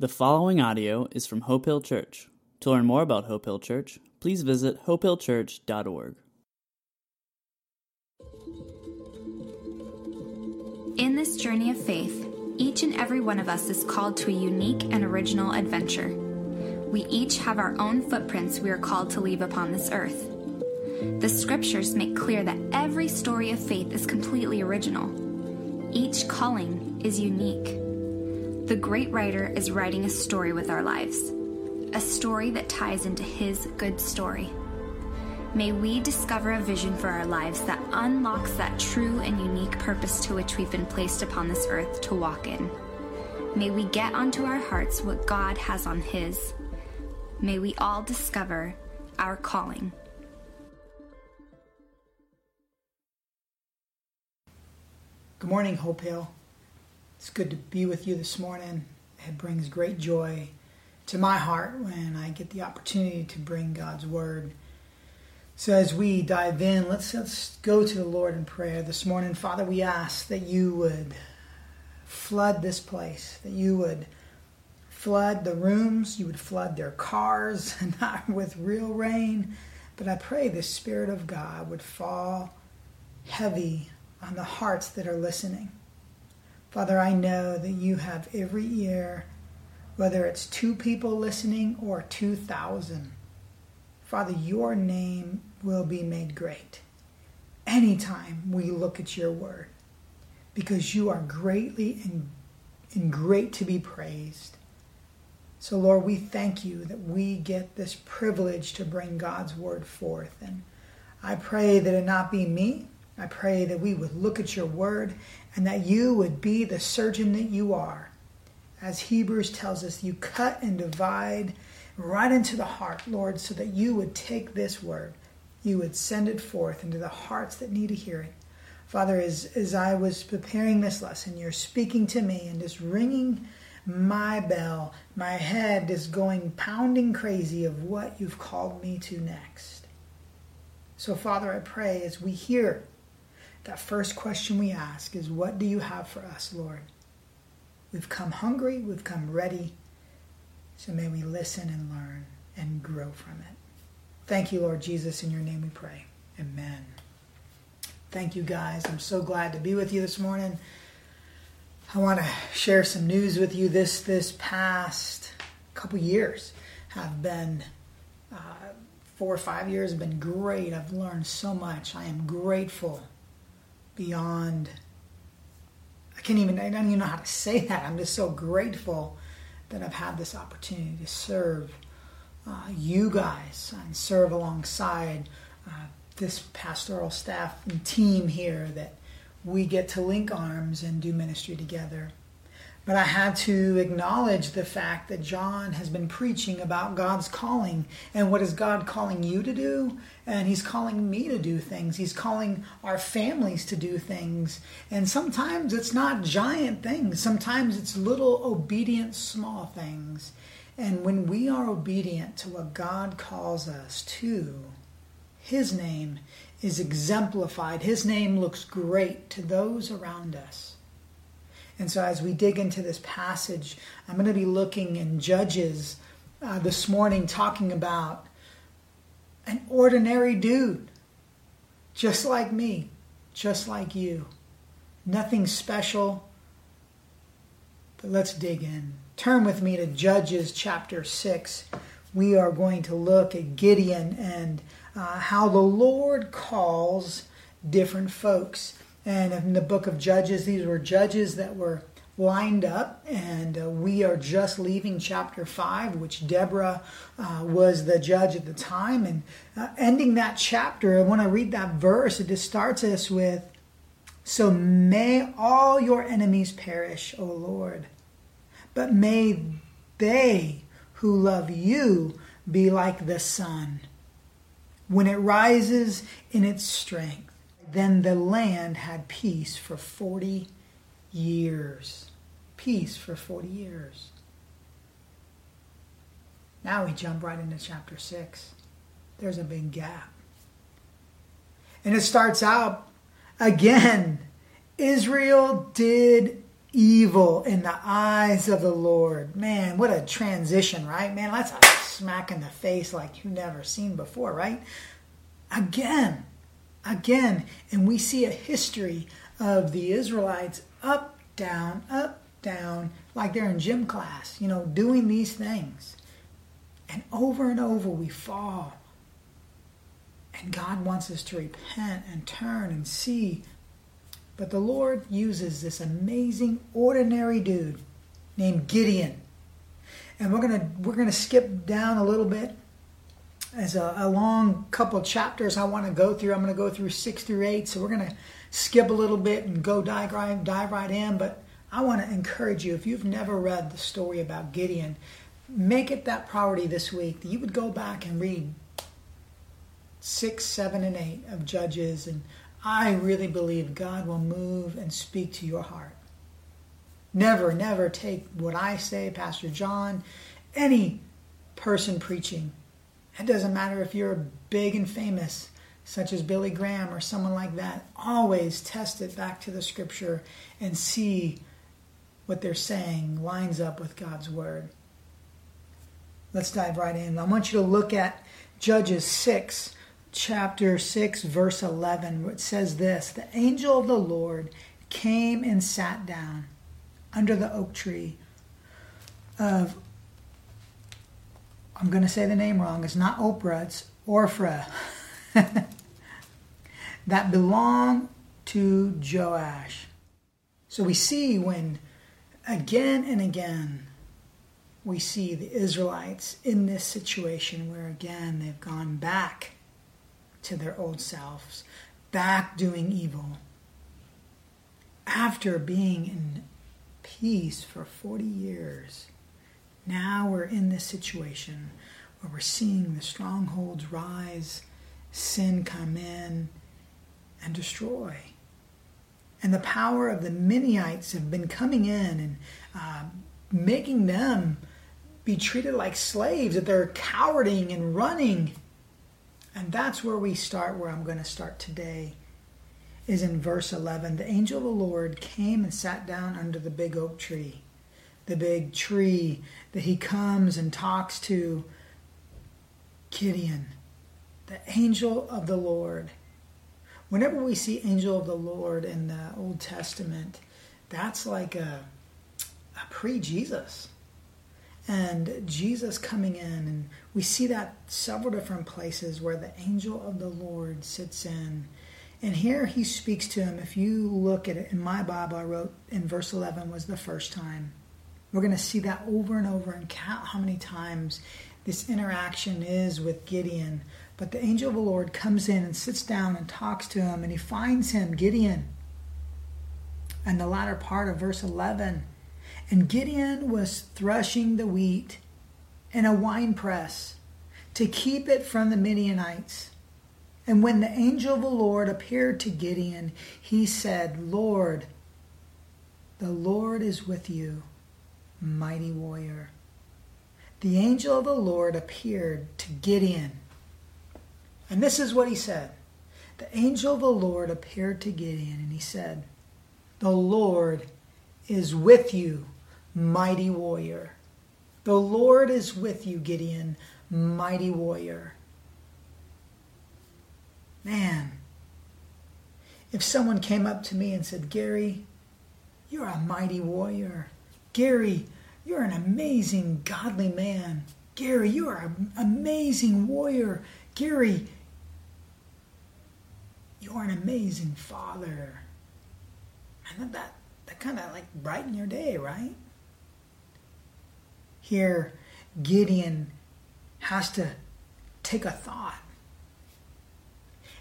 The following audio is from Hope Hill Church. To learn more about Hope Hill Church, please visit hopehillchurch.org. In this journey of faith, each and every one of us is called to a unique and original adventure. We each have our own footprints we are called to leave upon this earth. The scriptures make clear that every story of faith is completely original. Each calling is unique. The great writer is writing a story with our lives, a story that ties into his good story. May we discover a vision for our lives that unlocks that true and unique purpose to which we've been placed upon this earth to walk in. May we get onto our hearts what God has on His. May we all discover our calling. Good morning, Hope Hill. It's good to be with you this morning. It brings great joy to my heart when I get the opportunity to bring God's Word. So, as we dive in, let's, let's go to the Lord in prayer this morning. Father, we ask that you would flood this place, that you would flood the rooms, you would flood their cars, not with real rain, but I pray the Spirit of God would fall heavy on the hearts that are listening. Father, I know that you have every ear, whether it's two people listening or 2,000. Father, your name will be made great anytime we look at your word because you are greatly and, and great to be praised. So, Lord, we thank you that we get this privilege to bring God's word forth. And I pray that it not be me, I pray that we would look at your word and that you would be the surgeon that you are. As Hebrews tells us, you cut and divide right into the heart, Lord, so that you would take this word, you would send it forth into the hearts that need to hear it. Father, as, as I was preparing this lesson, you're speaking to me and just ringing my bell. My head is going pounding crazy of what you've called me to next. So, Father, I pray as we hear that first question we ask is, What do you have for us, Lord? We've come hungry, we've come ready. So may we listen and learn and grow from it. Thank you, Lord Jesus. In your name we pray. Amen. Thank you, guys. I'm so glad to be with you this morning. I want to share some news with you. This this past couple years have been uh, four or five years have been great. I've learned so much. I am grateful beyond. I can't even. I don't even know how to say that. I'm just so grateful that I've had this opportunity to serve uh, you guys and serve alongside uh, this pastoral staff and team here that we get to link arms and do ministry together. But I had to acknowledge the fact that John has been preaching about God's calling and what is God calling you to do? And He's calling me to do things. He's calling our families to do things. And sometimes it's not giant things, sometimes it's little obedient, small things. And when we are obedient to what God calls us to, His name is exemplified. His name looks great to those around us. And so, as we dig into this passage, I'm going to be looking in Judges uh, this morning, talking about an ordinary dude, just like me, just like you. Nothing special. But let's dig in. Turn with me to Judges chapter 6. We are going to look at Gideon and uh, how the Lord calls different folks. And in the book of Judges, these were judges that were lined up, and uh, we are just leaving chapter 5, which Deborah uh, was the judge at the time. And uh, ending that chapter, when I read that verse, it just starts us with So may all your enemies perish, O Lord, but may they who love you be like the sun. When it rises in its strength, then the land had peace for 40 years. Peace for 40 years. Now we jump right into chapter 6. There's a big gap. And it starts out again Israel did evil in the eyes of the Lord. Man, what a transition, right? Man, that's a smack in the face like you've never seen before, right? Again, again, and we see a history of the Israelites up, down, up, down, like they're in gym class, you know, doing these things. And over and over we fall. And God wants us to repent and turn and see but the Lord uses this amazing, ordinary dude named Gideon. And we're gonna we're gonna skip down a little bit as a, a long couple chapters I want to go through. I'm gonna go through six through eight, so we're gonna skip a little bit and go dive right, dive right in. But I want to encourage you if you've never read the story about Gideon, make it that priority this week that you would go back and read six, seven, and eight of Judges and I really believe God will move and speak to your heart. Never, never take what I say, Pastor John, any person preaching. It doesn't matter if you're big and famous, such as Billy Graham or someone like that. Always test it back to the scripture and see what they're saying lines up with God's word. Let's dive right in. I want you to look at Judges 6, chapter 6, verse 11, which says this The angel of the Lord came and sat down under the oak tree of, I'm going to say the name wrong, it's not Oprah, it's Orphra, that belonged to Joash. So we see when again and again we see the Israelites in this situation where again they've gone back to their old selves, back doing evil. After being in peace for 40 years, now we're in this situation where we're seeing the strongholds rise, sin come in and destroy. And the power of the Midianites have been coming in and uh, making them be treated like slaves, that they're cowarding and running and that's where we start, where I'm going to start today, is in verse 11. The angel of the Lord came and sat down under the big oak tree, the big tree that he comes and talks to Gideon, the angel of the Lord. Whenever we see angel of the Lord in the Old Testament, that's like a, a pre Jesus and Jesus coming in. And we see that several different places where the angel of the Lord sits in. And here he speaks to him. If you look at it in my Bible, I wrote in verse 11 was the first time. We're going to see that over and over and count how many times this interaction is with Gideon. But the angel of the Lord comes in and sits down and talks to him, and he finds him, Gideon. And the latter part of verse 11 and Gideon was threshing the wheat in a winepress to keep it from the Midianites. And when the angel of the Lord appeared to Gideon, he said, Lord, the Lord is with you, mighty warrior. The angel of the Lord appeared to Gideon. And this is what he said. The angel of the Lord appeared to Gideon, and he said, The Lord is with you, mighty warrior. The Lord is with you, Gideon, mighty warrior. Man, if someone came up to me and said, Gary, you're a mighty warrior. Gary, you're an amazing, godly man. Gary, you are an amazing warrior. Gary, you're an amazing father. And that, that kind of like brighten your day, right? here Gideon has to take a thought.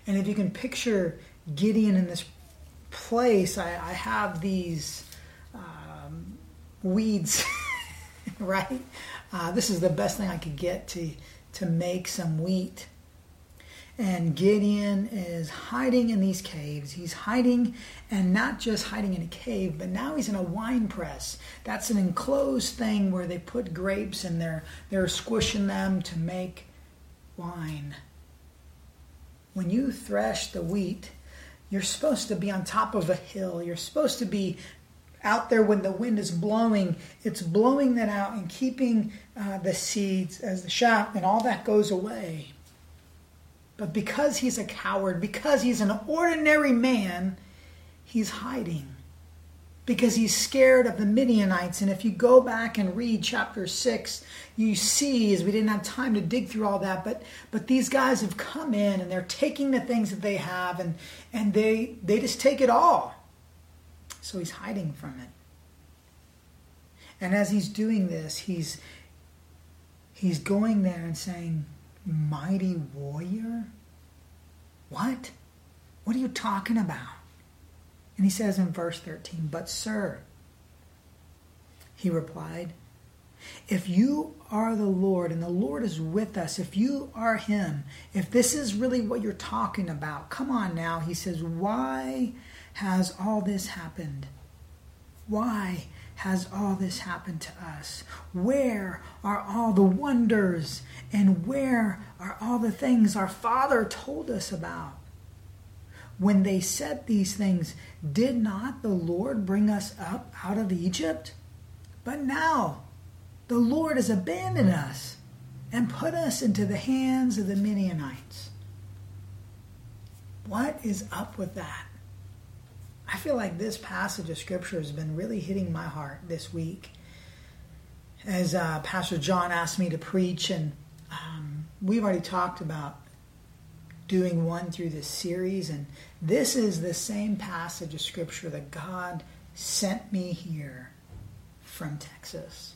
And if you can picture Gideon in this place, I, I have these weeds, right? Uh, this is the best thing I could get to, to make some wheat. And Gideon is hiding in these caves. He's hiding, and not just hiding in a cave, but now he's in a wine press. That's an enclosed thing where they put grapes and they're, they're squishing them to make wine. When you thresh the wheat, you're supposed to be on top of a hill. You're supposed to be out there when the wind is blowing, it's blowing that out and keeping uh, the seeds as the shaft, and all that goes away. But because he's a coward, because he's an ordinary man, he's hiding because he's scared of the Midianites. And if you go back and read chapter 6, you see, as we didn't have time to dig through all that, but but these guys have come in and they're taking the things that they have and and they they just take it all. So he's hiding from it. And as he's doing this, he's he's going there and saying, Mighty warrior? What? What are you talking about? And he says in verse 13, But, sir, he replied, if you are the Lord and the Lord is with us, if you are Him, if this is really what you're talking about, come on now. He says, Why has all this happened? Why has all this happened to us? Where are all the wonders and where are all the things our Father told us about? when they said these things, did not the Lord bring us up out of Egypt? But now the Lord has abandoned us and put us into the hands of the Midianites. What is up with that? I feel like this passage of Scripture has been really hitting my heart this week. As uh, Pastor John asked me to preach, and um, we've already talked about doing one through this series, and this is the same passage of Scripture that God sent me here from Texas.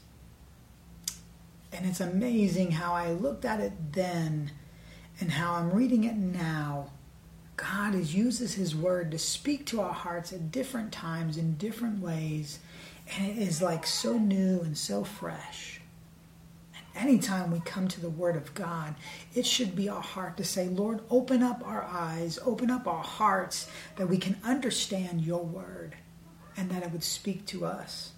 And it's amazing how I looked at it then and how I'm reading it now. God is, uses His Word to speak to our hearts at different times in different ways. And it is like so new and so fresh And anytime we come to the Word of God, it should be our heart to say, Lord, open up our eyes, open up our hearts that we can understand your Word and that it would speak to us.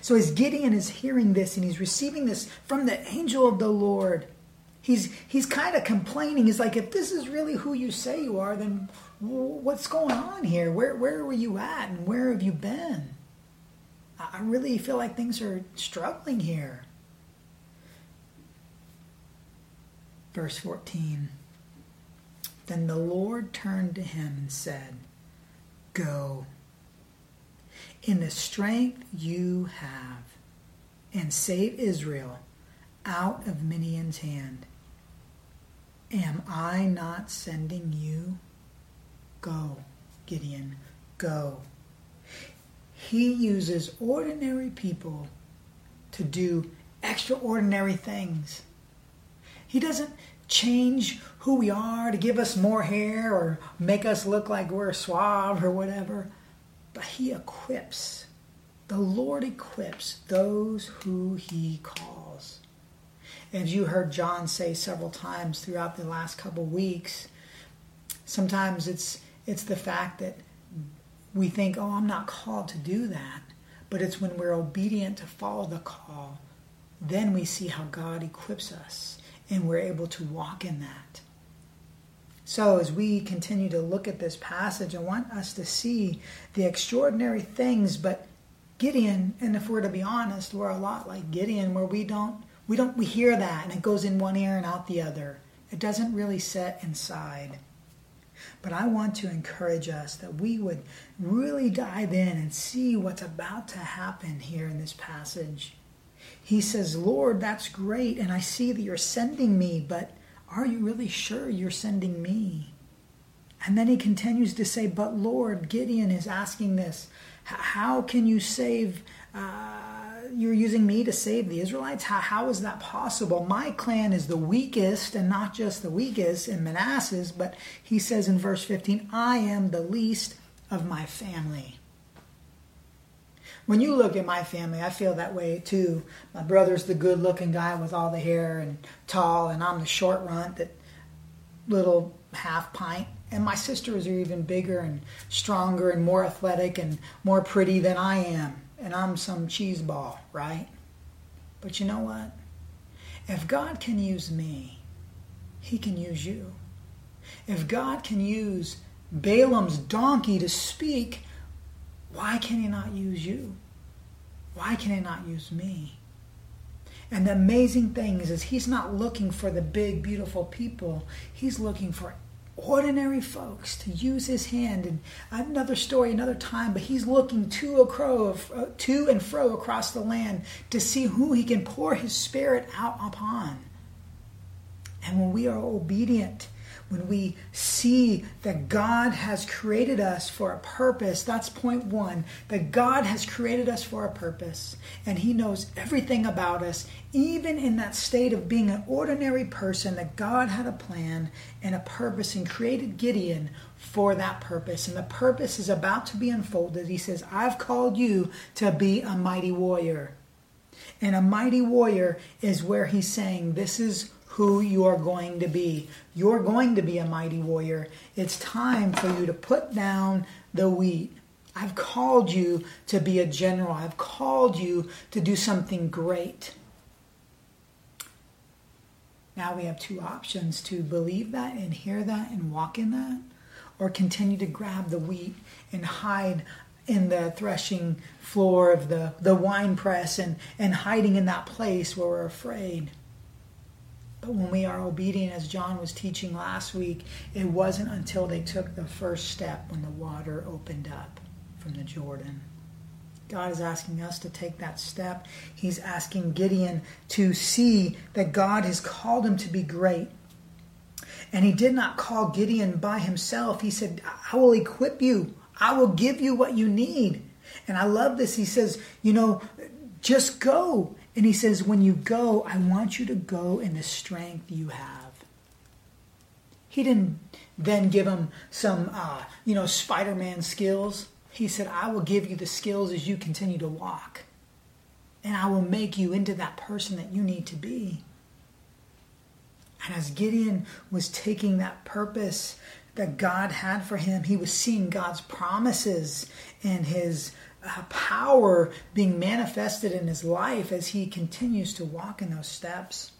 So as Gideon is hearing this and he's receiving this from the angel of the Lord, he's he's kind of complaining. He's like, if this is really who you say you are, then what's going on here? Where where were you at and where have you been? I really feel like things are struggling here. Verse 14 Then the Lord turned to him and said, Go in the strength you have and save Israel out of Midian's hand. Am I not sending you? Go, Gideon, go. He uses ordinary people to do extraordinary things. He doesn't change who we are to give us more hair or make us look like we're suave or whatever. But He equips. The Lord equips those who He calls. As you heard John say several times throughout the last couple weeks, sometimes it's it's the fact that we think, oh, I'm not called to do that. But it's when we're obedient to follow the call, then we see how God equips us and we're able to walk in that. So, as we continue to look at this passage, I want us to see the extraordinary things. But Gideon, and if we're to be honest, we're a lot like Gideon, where we don't, we don't, we hear that and it goes in one ear and out the other. It doesn't really set inside. But I want to encourage us that we would really dive in and see what's about to happen here in this passage he says, Lord, that's great, and I see that you're sending me, but are you really sure you're sending me? And then he continues to say, But Lord, Gideon is asking this How can you save? Uh, you're using me to save the Israelites? How, how is that possible? My clan is the weakest, and not just the weakest in Manasseh, but he says in verse 15, I am the least of my family. When you look at my family, I feel that way too. My brother's the good looking guy with all the hair and tall, and I'm the short runt that little half pint. And my sisters are even bigger and stronger and more athletic and more pretty than I am. And I'm some cheese ball, right? But you know what? If God can use me, He can use you. If God can use Balaam's donkey to speak, why can he not use you? Why can he not use me? And the amazing thing is, is he's not looking for the big, beautiful people. He's looking for ordinary folks to use his hand. And another story, another time, but he's looking to, a crow, uh, to and fro across the land to see who he can pour his spirit out upon. And when we are obedient, when we see that God has created us for a purpose, that's point one, that God has created us for a purpose, and He knows everything about us, even in that state of being an ordinary person, that God had a plan and a purpose and created Gideon for that purpose. And the purpose is about to be unfolded. He says, I've called you to be a mighty warrior. And a mighty warrior is where he's saying, This is who you are going to be. You're going to be a mighty warrior. It's time for you to put down the wheat. I've called you to be a general. I've called you to do something great. Now we have two options to believe that and hear that and walk in that, or continue to grab the wheat and hide in the threshing floor of the, the wine press and, and hiding in that place where we're afraid. But when we are obedient, as John was teaching last week, it wasn't until they took the first step when the water opened up from the Jordan. God is asking us to take that step. He's asking Gideon to see that God has called him to be great. And he did not call Gideon by himself. He said, I will equip you, I will give you what you need. And I love this. He says, You know, just go and he says, When you go, I want you to go in the strength you have. He didn't then give him some, uh, you know, Spider Man skills. He said, I will give you the skills as you continue to walk. And I will make you into that person that you need to be. And as Gideon was taking that purpose that God had for him, he was seeing God's promises and his Uh, power being manifested in his life as he continues to walk in those steps.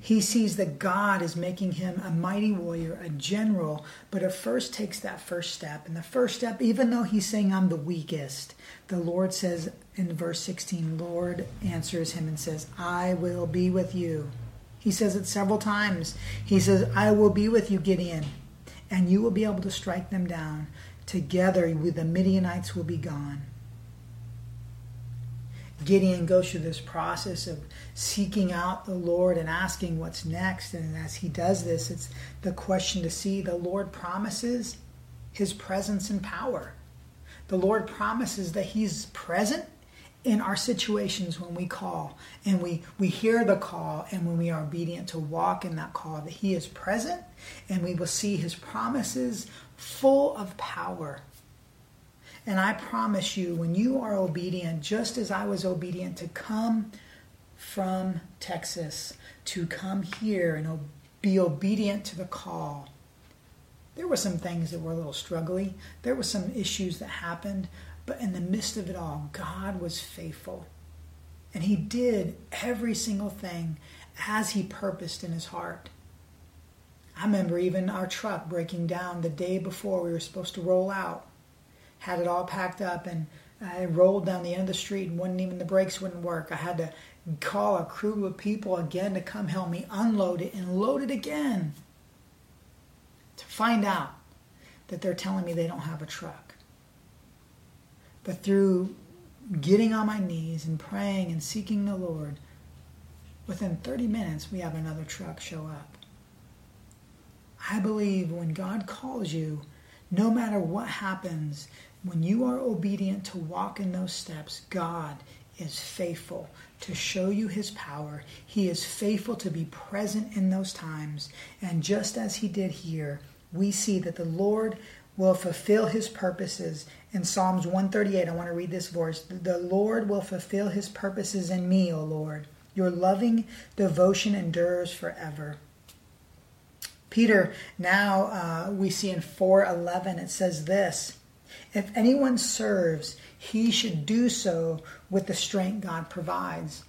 He sees that God is making him a mighty warrior, a general, but at first takes that first step. And the first step, even though he's saying, I'm the weakest, the Lord says in verse 16, Lord answers him and says, I will be with you. He says it several times. He says, I will be with you, Gideon, and you will be able to strike them down together with the Midianites will be gone. Gideon goes through this process of seeking out the Lord and asking what's next. And as he does this, it's the question to see the Lord promises his presence and power. The Lord promises that he's present in our situations when we call and we, we hear the call and when we are obedient to walk in that call, that he is present and we will see his promises full of power. And I promise you, when you are obedient, just as I was obedient to come from Texas, to come here and be obedient to the call, there were some things that were a little struggly. There were some issues that happened. But in the midst of it all, God was faithful. And He did every single thing as He purposed in His heart. I remember even our truck breaking down the day before we were supposed to roll out. Had it all packed up and uh, I rolled down the end of the street and wouldn't even the brakes wouldn't work. I had to call a crew of people again to come help me unload it and load it again. To find out that they're telling me they don't have a truck. But through getting on my knees and praying and seeking the Lord, within 30 minutes we have another truck show up. I believe when God calls you, no matter what happens, when you are obedient to walk in those steps, God is faithful to show you his power. He is faithful to be present in those times. And just as he did here, we see that the Lord will fulfill his purposes. In Psalms 138, I want to read this verse The Lord will fulfill his purposes in me, O Lord. Your loving devotion endures forever. Peter, now uh, we see in 4:11 it says this: If anyone serves, he should do so with the strength God provides.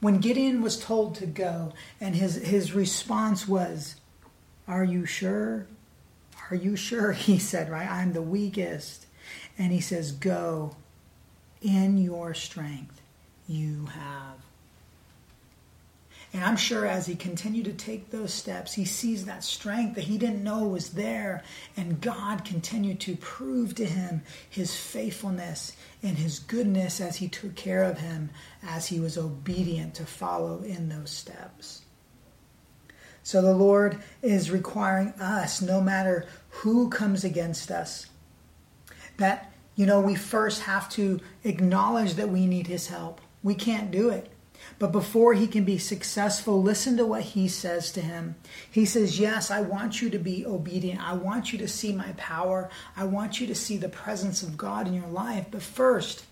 When Gideon was told to go, and his his response was, "Are you sure? Are you sure?" He said, "Right, I'm the weakest," and he says, "Go." in your strength you have. And I'm sure as he continued to take those steps, he sees that strength that he didn't know was there. And God continued to prove to him his faithfulness and his goodness as he took care of him, as he was obedient to follow in those steps. So the Lord is requiring us, no matter who comes against us, that, you know, we first have to acknowledge that we need his help. We can't do it. But before he can be successful, listen to what he says to him. He says, Yes, I want you to be obedient. I want you to see my power. I want you to see the presence of God in your life. But first,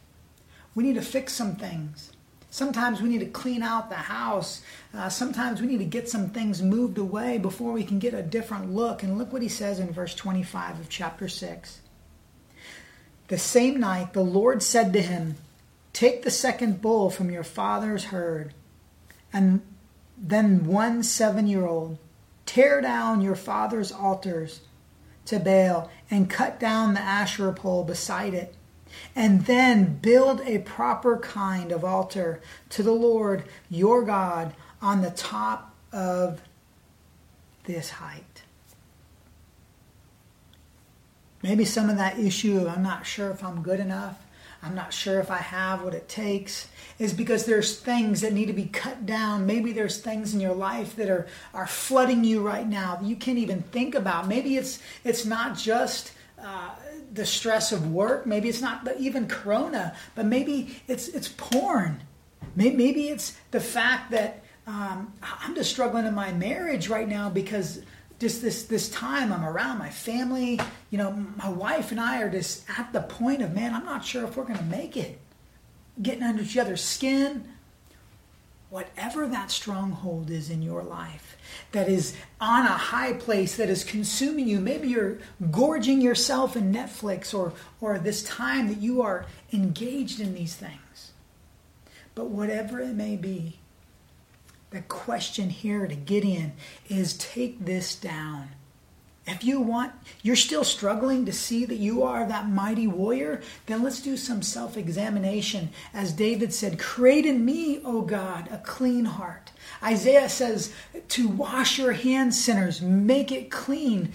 we need to fix some things. Sometimes we need to clean out the house. Uh, sometimes we need to get some things moved away before we can get a different look. And look what he says in verse 25 of chapter 6. The same night the Lord said to him, Take the second bull from your father's herd, and then one seven year old. Tear down your father's altars to Baal and cut down the Asherah pole beside it. And then build a proper kind of altar to the Lord your God on the top of this height. Maybe some of that issue, I'm not sure if I'm good enough. I'm not sure if I have what it takes, is because there's things that need to be cut down. Maybe there's things in your life that are, are flooding you right now that you can't even think about. Maybe it's it's not just uh, the stress of work. Maybe it's not even Corona, but maybe it's it's porn. Maybe it's the fact that um, I'm just struggling in my marriage right now because just this this time I'm around my family. You know, my wife and I are just at the point of man, I'm not sure if we're going to make it. Getting under each other's skin. Whatever that stronghold is in your life that is on a high place that is consuming you. Maybe you're gorging yourself in Netflix or or this time that you are engaged in these things. But whatever it may be, the question here to Gideon is take this down. If you want, you're still struggling to see that you are that mighty warrior, then let's do some self examination. As David said, Create in me, O God, a clean heart. Isaiah says, To wash your hands, sinners, make it clean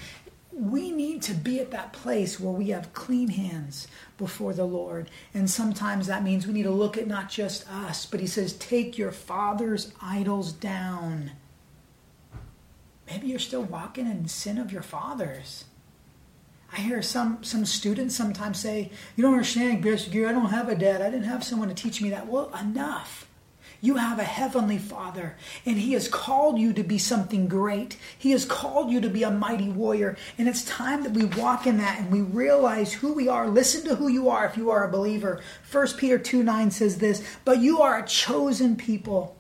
we need to be at that place where we have clean hands before the Lord. And sometimes that means we need to look at not just us, but he says, take your father's idols down. Maybe you're still walking in sin of your fathers. I hear some some students sometimes say, "You don't understand. I don't have a dad. I didn't have someone to teach me that." Well, enough. You have a heavenly Father, and He has called you to be something great. He has called you to be a mighty warrior. And it's time that we walk in that and we realize who we are. Listen to who you are if you are a believer. 1 Peter 2 9 says this But you are a chosen people,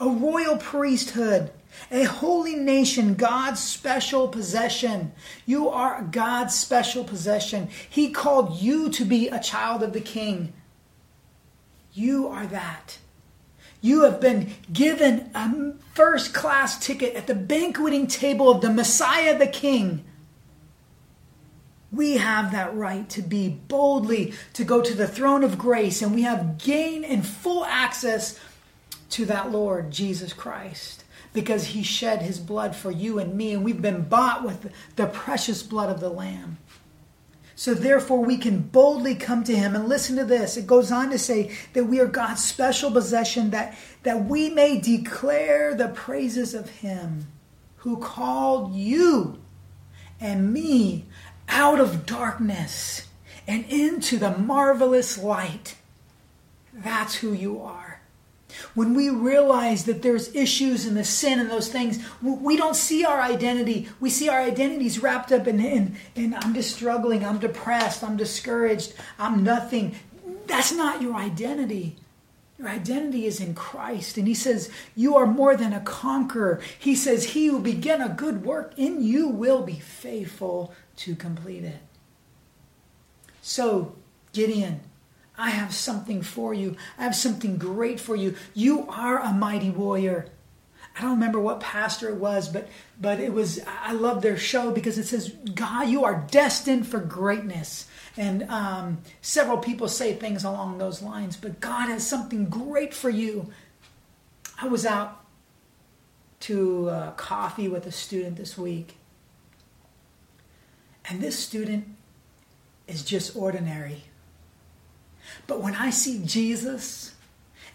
a royal priesthood. A holy nation, God's special possession. You are God's special possession. He called you to be a child of the King. You are that. You have been given a first class ticket at the banqueting table of the Messiah the King. We have that right to be boldly to go to the throne of grace, and we have gain and full access to that Lord Jesus Christ because he shed his blood for you and me, and we've been bought with the precious blood of the Lamb. So therefore, we can boldly come to him. And listen to this. It goes on to say that we are God's special possession, that, that we may declare the praises of him who called you and me out of darkness and into the marvelous light. That's who you are. When we realize that there's issues and the sin and those things, we don't see our identity. We see our identities wrapped up in, in, in I'm just struggling, I'm depressed, I'm discouraged, I'm nothing. That's not your identity. Your identity is in Christ. And he says, You are more than a conqueror. He says, He who began a good work in you will be faithful to complete it. So, Gideon, I have something for you. I have something great for you. You are a mighty warrior. I don't remember what pastor it was, but but it was I love their show because it says, God, you are destined for greatness. And um, several people say things along those lines, but God has something great for you. I was out to uh, coffee with a student this week, and this student is just ordinary. But when I see Jesus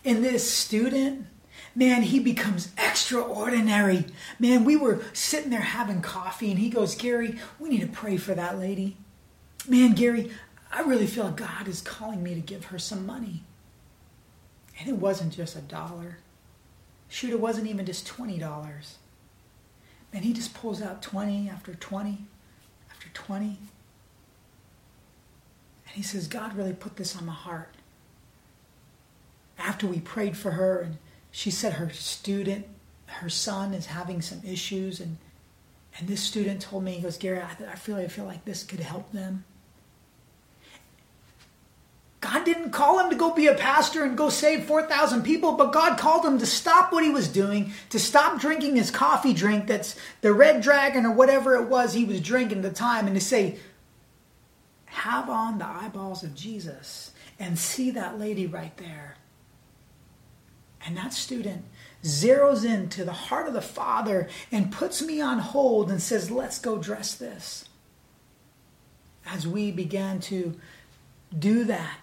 in this student, man, he becomes extraordinary. Man, we were sitting there having coffee, and he goes, Gary, we need to pray for that lady. Man, Gary, I really feel God is calling me to give her some money. And it wasn't just a dollar. Shoot, it wasn't even just $20. And he just pulls out 20 after 20 after 20. And he says, God really put this on my heart. After we prayed for her, and she said her student, her son, is having some issues, and and this student told me, he goes, Gary, I, I feel I feel like this could help them. God didn't call him to go be a pastor and go save 4,000 people, but God called him to stop what he was doing, to stop drinking his coffee drink that's the Red Dragon or whatever it was he was drinking at the time, and to say, have on the eyeballs of Jesus and see that lady right there. And that student zeroes into the heart of the Father and puts me on hold and says, let's go dress this. As we began to do that,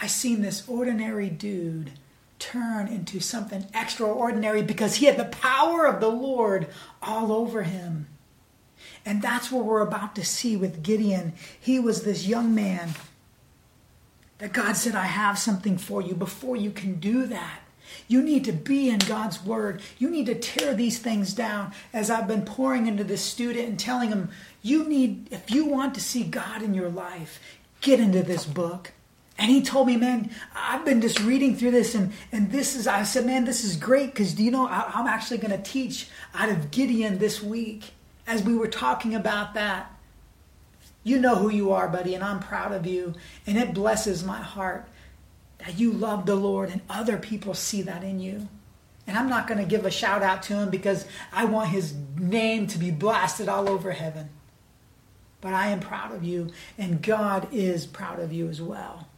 I seen this ordinary dude turn into something extraordinary because he had the power of the Lord all over him. And that's what we're about to see with Gideon. He was this young man that God said, I have something for you. Before you can do that, you need to be in God's Word. You need to tear these things down. As I've been pouring into this student and telling him, you need, if you want to see God in your life, get into this book. And he told me, man, I've been just reading through this, and, and this is, I said, man, this is great because do you know, I, I'm actually going to teach out of Gideon this week as we were talking about that. You know who you are, buddy, and I'm proud of you. And it blesses my heart that you love the Lord and other people see that in you. And I'm not going to give a shout out to him because I want his name to be blasted all over heaven. But I am proud of you, and God is proud of you as well.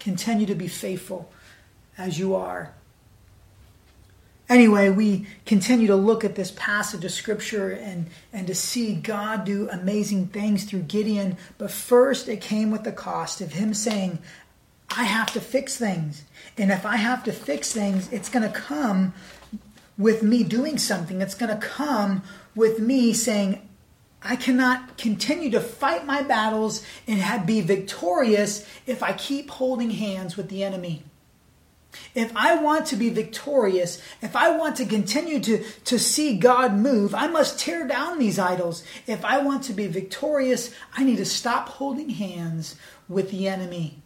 Continue to be faithful as you are. Anyway, we continue to look at this passage of scripture and, and to see God do amazing things through Gideon. But first, it came with the cost of him saying, I have to fix things. And if I have to fix things, it's going to come with me doing something. It's going to come with me saying, I cannot continue to fight my battles and be victorious if I keep holding hands with the enemy. If I want to be victorious, if I want to continue to, to see God move, I must tear down these idols. If I want to be victorious, I need to stop holding hands with the enemy.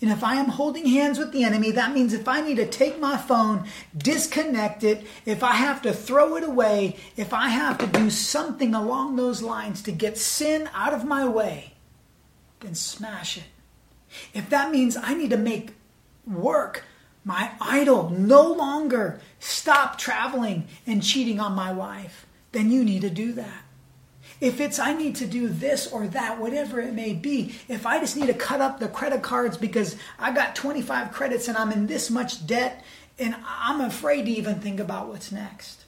And if I am holding hands with the enemy, that means if I need to take my phone, disconnect it, if I have to throw it away, if I have to do something along those lines to get sin out of my way, then smash it. If that means I need to make work my idol no longer stop traveling and cheating on my wife, then you need to do that. If it's I need to do this or that, whatever it may be, if I just need to cut up the credit cards because I got 25 credits and I'm in this much debt and I'm afraid to even think about what's next.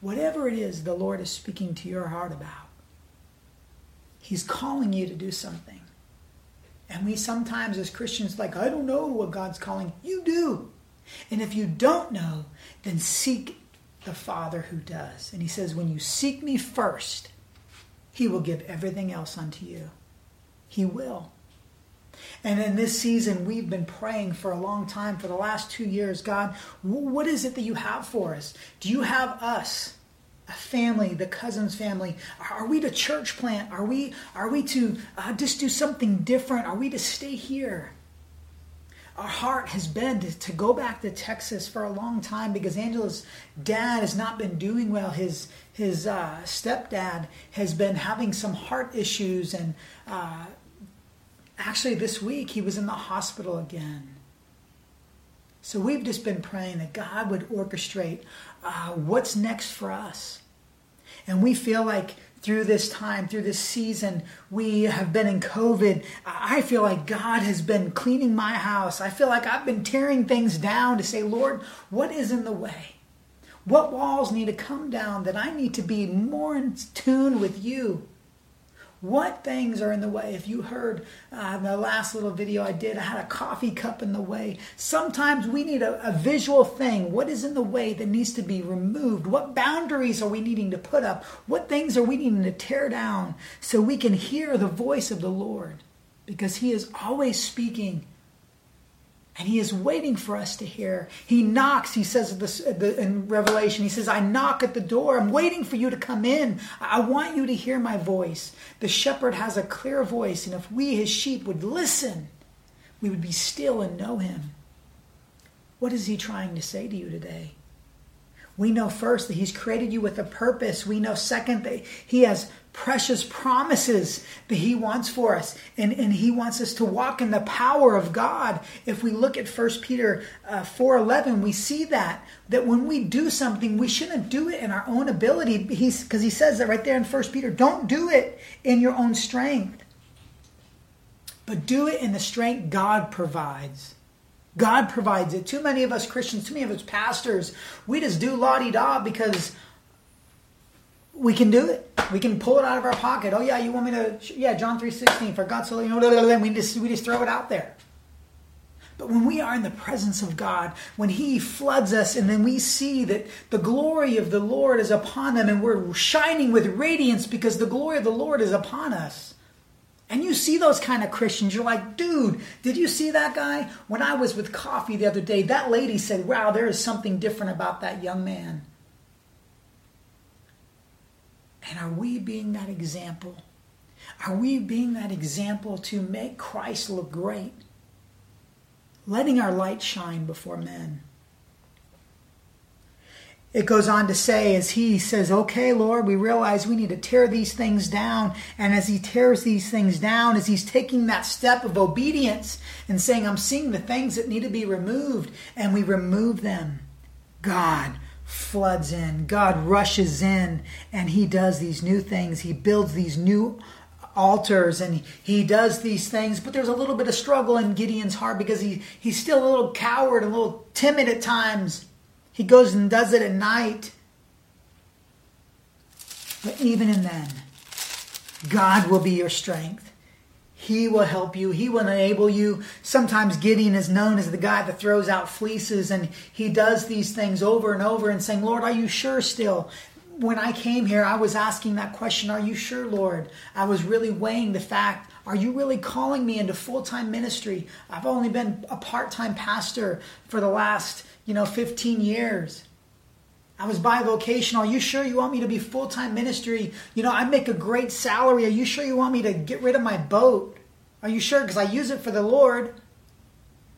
Whatever it is the Lord is speaking to your heart about, He's calling you to do something. And we sometimes, as Christians, like, I don't know what God's calling. You do. And if you don't know, then seek the Father who does. And he says, When you seek me first, he will give everything else unto you. He will. And in this season, we've been praying for a long time, for the last two years God, what is it that you have for us? Do you have us? A family, the Kuzins family. Are we to church plant? Are we are we to uh, just do something different? Are we to stay here? our heart has been to, to, go back to Texas for a long time because Angela's dad has not been doing well. His his uh, stepdad has been having some heart issues, and uh, actually this week he was in the hospital again. So we've just been praying that God would orchestrate uh, what's next for us. And we feel like through this time, through this season, we have been in COVID. I feel like God has been cleaning my house. I feel like I've been tearing things down to say, Lord, what is in the way? What walls need to come down that I need to be more in tune with you? What things are in the way? If you heard uh, the last little video I did, I had a coffee cup in the way. Sometimes we need a, a visual thing. What is in the way that needs to be removed? What boundaries are we needing to put up? What things are we needing to tear down so we can hear the voice of the Lord? Because He is always speaking and he is waiting for us to hear. He knocks, he says in Revelation, he says, I knock at the door. I'm waiting for you to come in. I want you to hear my voice. The shepherd has a clear voice, and if we, his sheep, would listen, we would be still and know him. What is he trying to say to you today? We know first that he's created you with a purpose. We know second that he has precious promises that he wants for us and, and he wants us to walk in the power of god. If we look at 1 peter uh, 4.11 we see that that when we do something we shouldn't do it in our own ability. Because he says that right there in 1 peter don't do it in your own strength but do it in the strength god provides god provides it too many of us christians too many of us pastors we just do la-di-da because we can do it. We can pull it out of our pocket. Oh yeah, you want me to? Yeah, John three sixteen. For God so you know, we just we just throw it out there. But when we are in the presence of God, when He floods us, and then we see that the glory of the Lord is upon them, and we're shining with radiance because the glory of the Lord is upon us. And you see those kind of Christians, you're like, dude, did you see that guy? When I was with coffee the other day, that lady said, wow, there is something different about that young man. And are we being that example? Are we being that example to make Christ look great? Letting our light shine before men. It goes on to say, as he says, Okay, Lord, we realize we need to tear these things down. And as he tears these things down, as he's taking that step of obedience and saying, I'm seeing the things that need to be removed, and we remove them, God floods in. God rushes in and he does these new things. He builds these new altars and he does these things. But there's a little bit of struggle in Gideon's heart because he, he's still a little coward, a little timid at times. He goes and does it at night. But even in then, God will be your strength. He will help you. He will enable you. Sometimes Gideon is known as the guy that throws out fleeces, and he does these things over and over and saying, Lord, are you sure still? When I came here, I was asking that question, Are you sure, Lord? I was really weighing the fact, Are you really calling me into full time ministry? I've only been a part time pastor for the last, you know, 15 years. I was bivocational. Are you sure you want me to be full time ministry? You know, I make a great salary. Are you sure you want me to get rid of my boat? Are you sure? Because I use it for the Lord.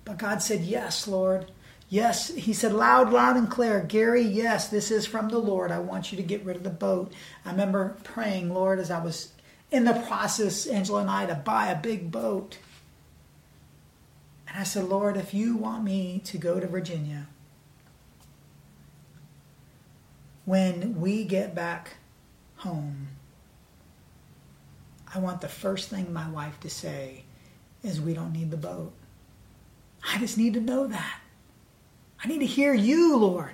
But God said, Yes, Lord. Yes, He said loud, loud, and clear, Gary, yes, this is from the Lord. I want you to get rid of the boat. I remember praying, Lord, as I was in the process, Angela and I, to buy a big boat. And I said, Lord, if you want me to go to Virginia, when we get back home, I want the first thing my wife to say is, We don't need the boat. I just need to know that. I need to hear you, Lord.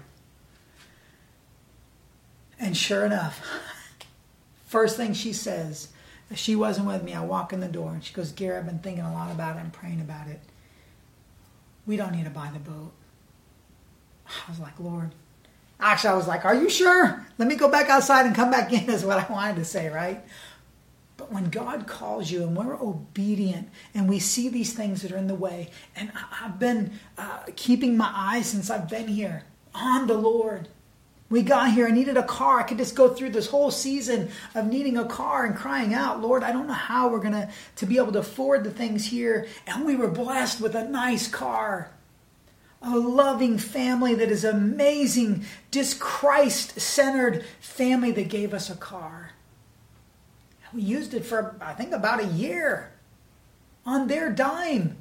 And sure enough, first thing she says, she wasn't with me, I walk in the door and she goes, Gary, I've been thinking a lot about it and praying about it. We don't need to buy the boat. I was like, Lord, Actually, I was like, Are you sure? Let me go back outside and come back in, is what I wanted to say, right? But when God calls you and we're obedient and we see these things that are in the way, and I've been uh, keeping my eyes since I've been here on the Lord. We got here, I needed a car. I could just go through this whole season of needing a car and crying out, Lord, I don't know how we're going to to be able to afford the things here. And we were blessed with a nice car a loving family that is amazing, just Christ centered family that gave us a car. We used it for, I think, about a year on their dime.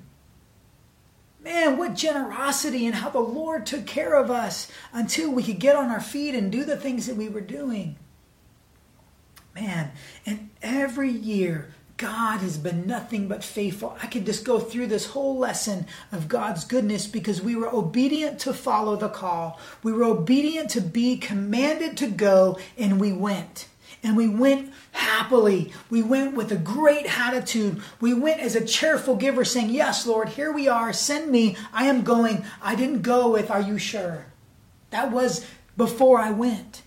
Man, what generosity and how the Lord took care of us until we could get on our feet and do the things that we were doing. Man, and every year, God has been nothing but faithful. I could just go through this whole lesson of God's goodness because we were obedient to follow the call. We were obedient to be commanded to go, and we went. And we went happily. We went with a great attitude. We went as a cheerful giver, saying, Yes, Lord, here we are. Send me. I am going. I didn't go with, Are you sure? That was before I went.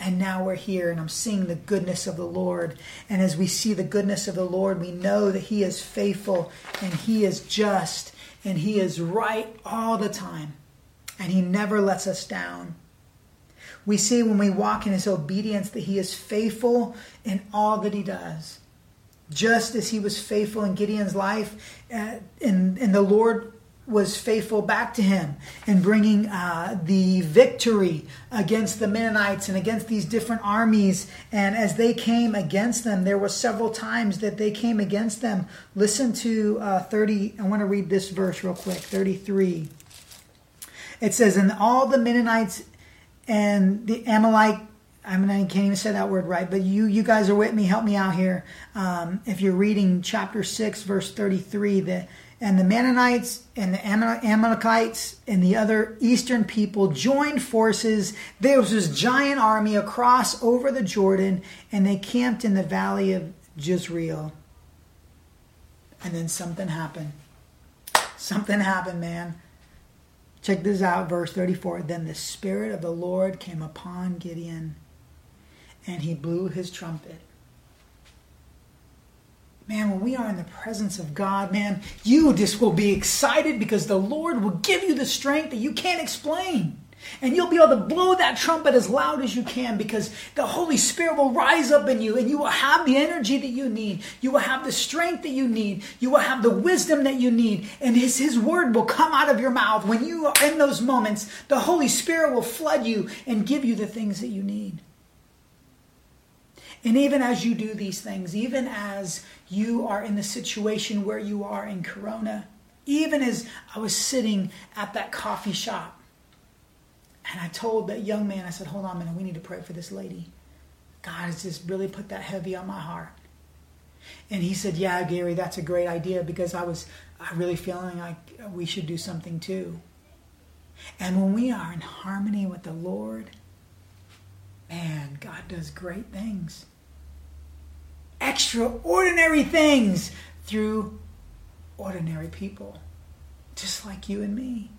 And now we're here, and I'm seeing the goodness of the Lord. And as we see the goodness of the Lord, we know that He is faithful and He is just and He is right all the time. And He never lets us down. We see when we walk in His obedience that He is faithful in all that He does. Just as He was faithful in Gideon's life, uh, and, and the Lord was faithful back to him in bringing uh, the victory against the Midianites and against these different armies. And as they came against them, there were several times that they came against them. Listen to uh, 30, I want to read this verse real quick 33. It says, And all the Midianites and the Amalek I mean, I can't even say that word right, but you, you guys are with me. Help me out here. Um, if you're reading chapter 6, verse 33, the and the Midianites and the Amalekites and the other eastern people joined forces. There was this giant army across over the Jordan, and they camped in the valley of Jezreel. And then something happened. Something happened, man. Check this out, verse 34. Then the Spirit of the Lord came upon Gideon, and he blew his trumpet Man, when we are in the presence of God, man, you just will be excited because the Lord will give you the strength that you can't explain. And you'll be able to blow that trumpet as loud as you can because the Holy Spirit will rise up in you and you will have the energy that you need. You will have the strength that you need. You will have the wisdom that you need. And His, His word will come out of your mouth. When you are in those moments, the Holy Spirit will flood you and give you the things that you need. And even as you do these things, even as you are in the situation where you are in Corona, even as I was sitting at that coffee shop, and I told that young man, I said, Hold on a minute, we need to pray for this lady. God has just really put that heavy on my heart. And he said, Yeah, Gary, that's a great idea because I was I really feeling like we should do something too. And when we are in harmony with the Lord, man, God does great things extraordinary things through ordinary people, just like you and me.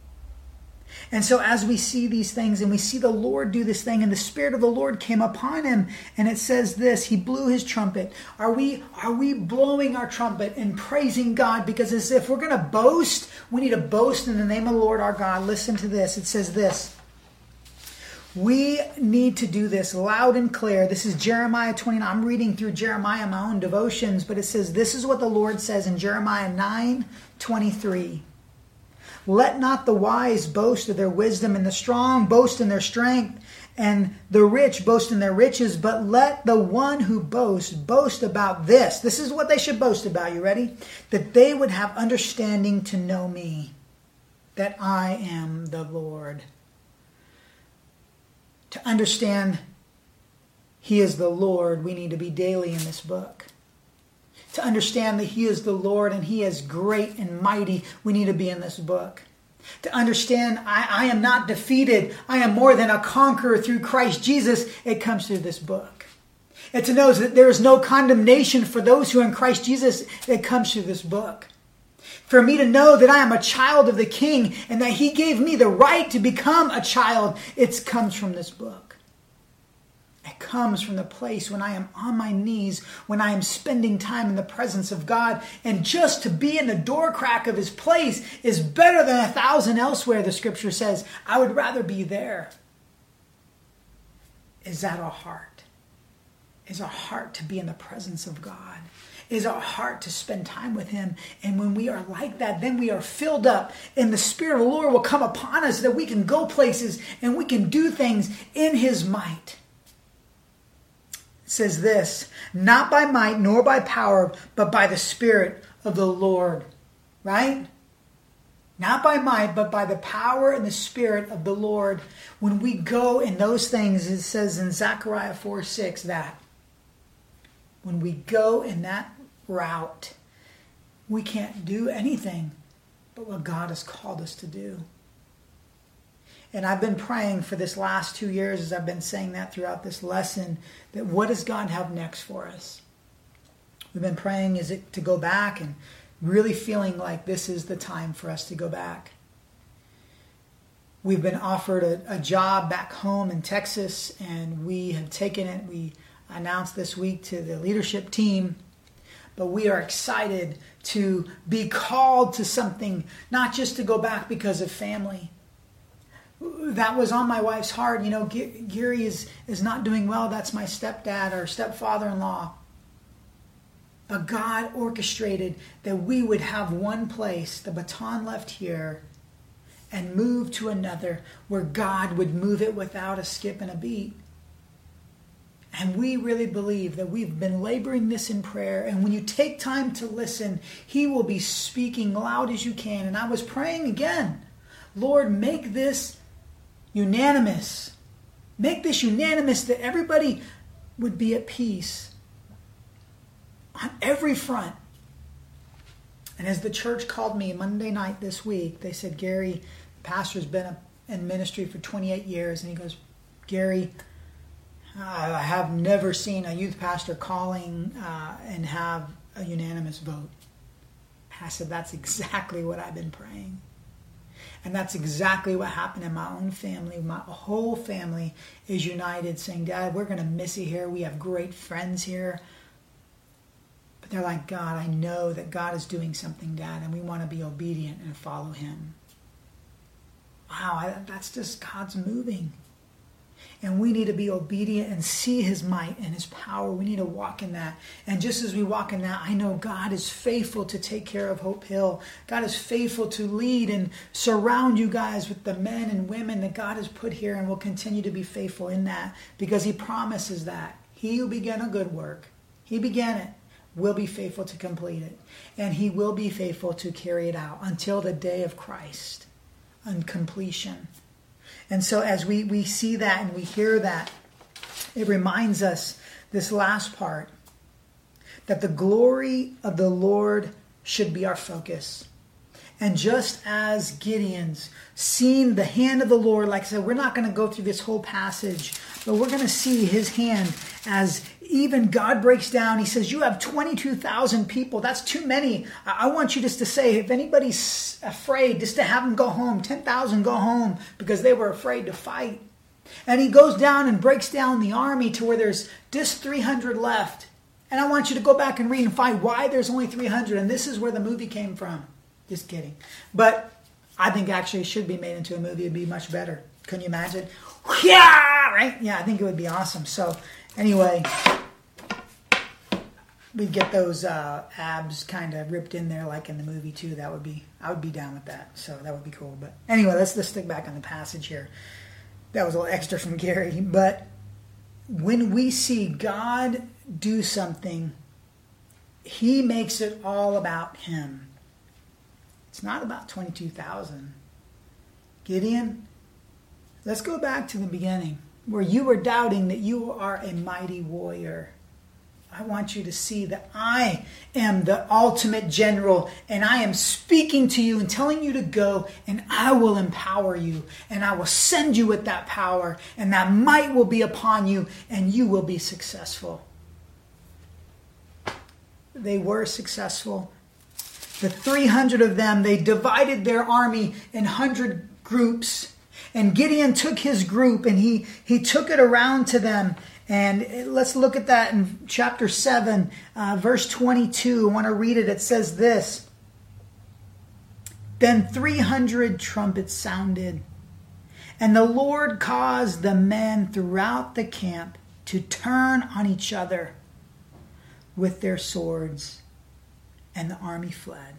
And so, as we see these things and we see the Lord do this thing, and the Spirit of the Lord came upon him, and it says this He blew his trumpet. Are we, are we blowing our trumpet and praising God? Because as if we're going to boast, we need to boast in the name of the Lord our God. Listen to this. It says this we need to do this loud and clear. This is Jeremiah 29. I'm reading through Jeremiah, my own devotions, but it says, This is what the Lord says in Jeremiah 9 23. Let not the wise boast of their wisdom, and the strong boast in their strength, and the rich boast in their riches, but let the one who boasts boast about this. This is what they should boast about. You ready? That they would have understanding to know me, that I am the Lord to understand He is the Lord, we need to be daily in this book. To understand that He is the Lord and He is great and mighty, we need to be in this book. To understand I, I am not defeated, I am more than a conqueror through Christ Jesus, it comes through this book. And to know that there is no condemnation for those who are in Christ Jesus, it comes through this book for me to know that I am a child of the King and that He gave me the right to become a child, it comes from this book. It comes from the place when I am on my knees, when I am spending time in the presence of God. And just to be in the door crack of His place is better than a thousand elsewhere, the scripture says. I would rather be there. Is that our heart? Is our heart to be in the presence of God? Is our heart to spend time with Him. And when we are like that, then we are filled up, and the Spirit of the Lord will come upon us that we can go places and we can do things in His might. It says this not by might nor by power, but by the Spirit of the Lord. Right? not by might, but by the power and the Spirit of the Lord. When we go in those things, it says in Zechariah 4 6 that when we go in that route, we can't do anything but what God has called us to do. And I've been praying for this last two years, as I've been saying that throughout this lesson, that what does God have next for us? We've been praying, is it to go back and really feeling like this is the time for us to go back? We've been offered a, a job back home in Texas, and we have taken it. We announced this week to the leadership team but we are excited to be called to something, not just to go back because of family. That was on my wife's heart. You know, Gary is, is not doing well. That's my stepdad or stepfather in law. But God orchestrated that we would have one place, the baton left here, and move to another where God would move it without a skip and a beat. And we really believe that we've been laboring this in prayer. And when you take time to listen, He will be speaking loud as you can. And I was praying again Lord, make this unanimous. Make this unanimous that everybody would be at peace on every front. And as the church called me Monday night this week, they said, Gary, the pastor's been in ministry for 28 years. And he goes, Gary, I have never seen a youth pastor calling uh, and have a unanimous vote. I said, that's exactly what I've been praying. And that's exactly what happened in my own family. My whole family is united, saying, Dad, we're going to miss you here. We have great friends here. But they're like, God, I know that God is doing something, Dad, and we want to be obedient and follow Him. Wow, that's just God's moving. And we need to be obedient and see his might and his power. We need to walk in that. And just as we walk in that, I know God is faithful to take care of Hope Hill. God is faithful to lead and surround you guys with the men and women that God has put here and will continue to be faithful in that because he promises that. He who began a good work, he began it, will be faithful to complete it. And he will be faithful to carry it out until the day of Christ and completion. And so as we, we see that and we hear that, it reminds us this last part that the glory of the Lord should be our focus. And just as Gideon's seen the hand of the Lord, like I said, we're not going to go through this whole passage, but we're going to see his hand as even God breaks down. He says, You have 22,000 people. That's too many. I want you just to say, if anybody's afraid, just to have them go home, 10,000 go home because they were afraid to fight. And he goes down and breaks down the army to where there's just 300 left. And I want you to go back and read and find why there's only 300. And this is where the movie came from. Just kidding. But I think actually it should be made into a movie. It'd be much better. Couldn't you imagine? Yeah, right? Yeah, I think it would be awesome. So, anyway, we'd get those uh, abs kind of ripped in there like in the movie too. That would be I would be down with that. So that would be cool. But anyway, let's let's stick back on the passage here. That was a little extra from Gary, but when we see God do something, He makes it all about Him. It's not about twenty two thousand. Gideon, let's go back to the beginning where you were doubting that you are a mighty warrior I want you to see that I am the ultimate general and I am speaking to you and telling you to go and I will empower you and I will send you with that power and that might will be upon you and you will be successful. They were successful. The 300 of them, they divided their army in 100 groups. And Gideon took his group and he, he took it around to them and let's look at that in chapter 7, uh, verse 22. I want to read it. It says this Then 300 trumpets sounded, and the Lord caused the men throughout the camp to turn on each other with their swords, and the army fled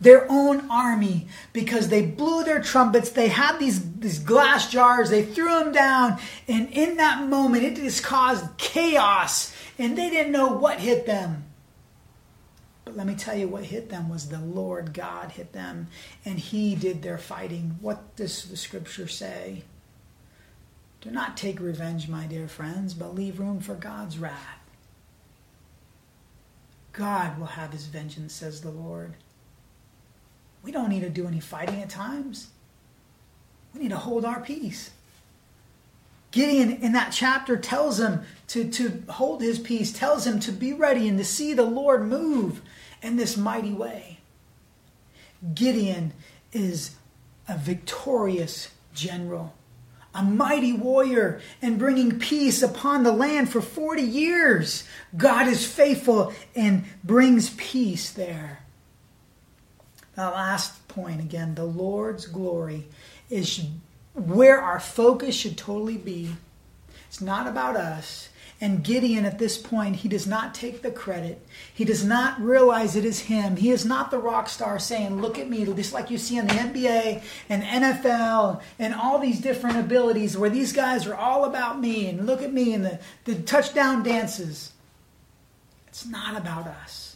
their own army because they blew their trumpets. They had these, these glass jars, they threw them down, and in that moment, it just caused chaos, and they didn't know what hit them. But let me tell you what hit them was the Lord God hit them, and He did their fighting. What does the scripture say? Do not take revenge, my dear friends, but leave room for God's wrath. God will have his vengeance, says the Lord. We don't need to do any fighting at times. We need to hold our peace. Gideon in that chapter tells him to, to hold his peace, tells him to be ready and to see the Lord move in this mighty way. Gideon is a victorious general, a mighty warrior, and bringing peace upon the land for 40 years. God is faithful and brings peace there. The last point again the Lord's glory is where our focus should totally be. It's not about us. And Gideon, at this point, he does not take the credit. He does not realize it is him. He is not the rock star saying, Look at me, just like you see in the NBA and NFL and all these different abilities where these guys are all about me and look at me and the, the touchdown dances. It's not about us.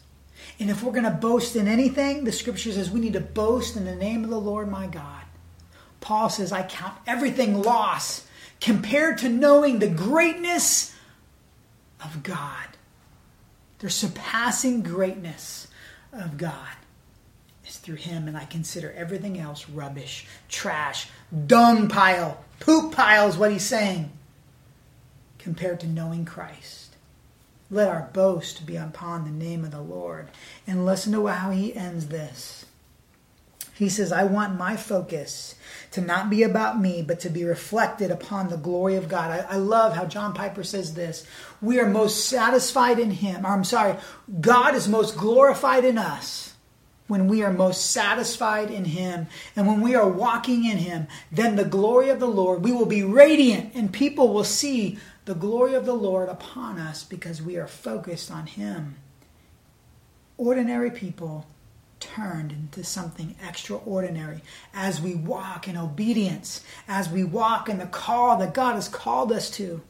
And if we're going to boast in anything, the scripture says we need to boast in the name of the Lord my God. Paul says, I count everything loss compared to knowing the greatness of God. The surpassing greatness of God is through Him, and I consider everything else rubbish, trash, dung pile, poop pile is what he's saying, compared to knowing Christ. Let our boast be upon the name of the Lord. And listen to how he ends this. He says, I want my focus to not be about me, but to be reflected upon the glory of God. I, I, love how John Piper says this. We are most satisfied in Him. Or I'm sorry, God is most glorified in us when we are most satisfied in Him. And when we are walking in Him, then the glory of the Lord, we will be radiant, and people will see the glory of the Lord upon us because we are focused on Him. Ordinary people turned into something extraordinary as we walk in obedience, as we walk in the call that God has called us to.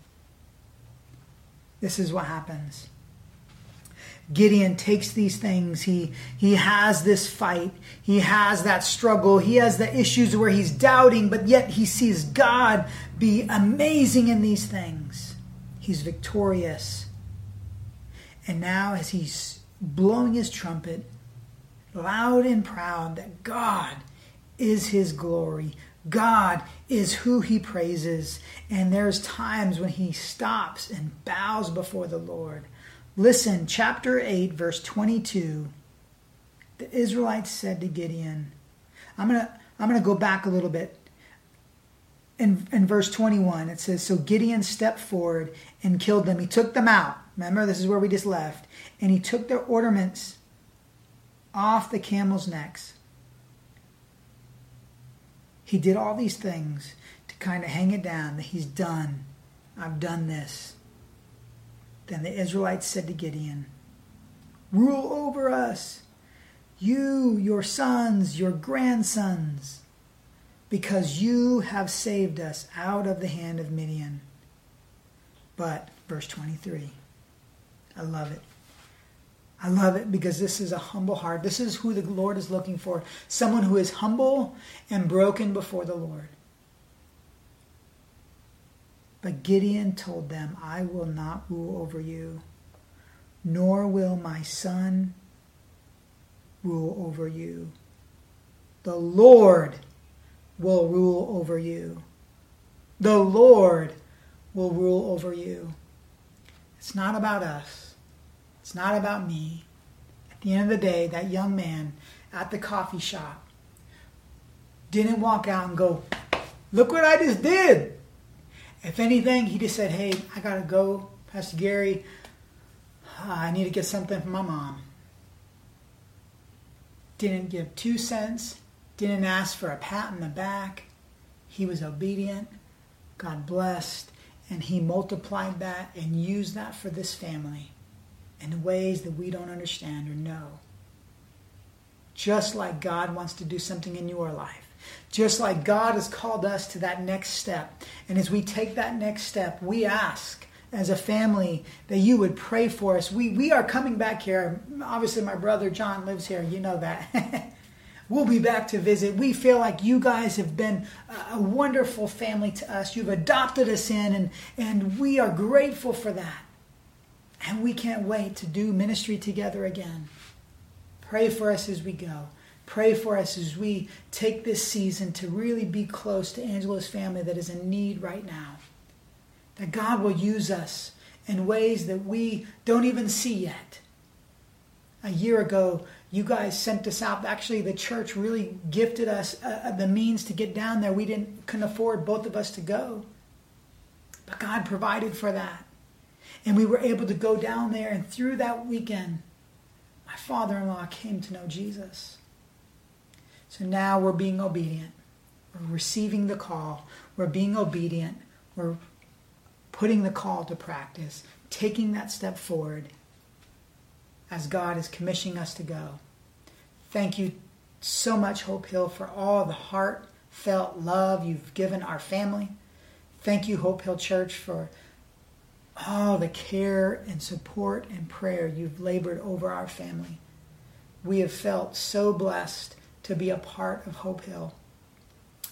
This is what happens. Gideon takes these things. He, he has this fight. He has that struggle. He has the issues where he's doubting, but yet he sees God be amazing in these things. He's victorious. And now, as he's blowing his trumpet, loud and proud that God is his glory. God is who he praises. And there's times when he stops and bows before the Lord. Listen, chapter 8, verse 22. The Israelites said to Gideon, I'm going to I'm going to go back a little bit. In, in verse 21, it says, So Gideon stepped forward and killed them. He took them out. Remember, this is where we just left. And he took their ornaments off the camels' necks. He did all these things to kind of hang it down that he's done. I've done this. Then the Israelites said to Gideon, Rule over us, you, your sons, your grandsons, because you have saved us out of the hand of Midian. But, verse 23, I love it. I love it because this is a humble heart. This is who the Lord is looking for someone who is humble and broken before the Lord. But Gideon told them, I will not rule over you, nor will my son rule over you. The Lord will rule over you. The Lord will rule over you. It's not about us. It's not about me. At the end of the day, that young man at the coffee shop didn't walk out and go, Look what I just did. If anything, he just said, Hey, I got to go, Pastor Gary. Uh, I need to get something for my mom. Didn't give two cents, didn't ask for a pat on the back. He was obedient. God blessed. And he multiplied that and used that for this family in ways that we don't understand or know. Just like God wants to do something in your life. Just like God has called us to that next step. And as we take that next step, we ask as a family that you would pray for us. We, we are coming back here. Obviously, my brother John lives here. You know that. we'll be back to visit. We feel like you guys have been a wonderful family to us. You've adopted us in, and, and we are grateful for that. And we can't wait to do ministry together again. Pray for us as we go. Pray for us as we take this season to really be close to Angela's family that is in need right now. That God will use us in ways that we don't even see yet. A year ago, you guys sent us out. Actually, the church really gifted us uh, uh, the means to get down there. We didn't couldn't afford both of us to go, but God provided for that, and we were able to go down there. And through that weekend, my father-in-law came to know Jesus. So now we're being obedient. We're receiving the call. We're being obedient. We're putting the call to practice, taking that step forward as God is commissioning us to go. Thank you so much, Hope Hill, for all the heartfelt love you've given our family. Thank you, Hope Hill Church, for all the care and support and prayer you've labored over our family. We have felt so blessed to be a part of Hope Hill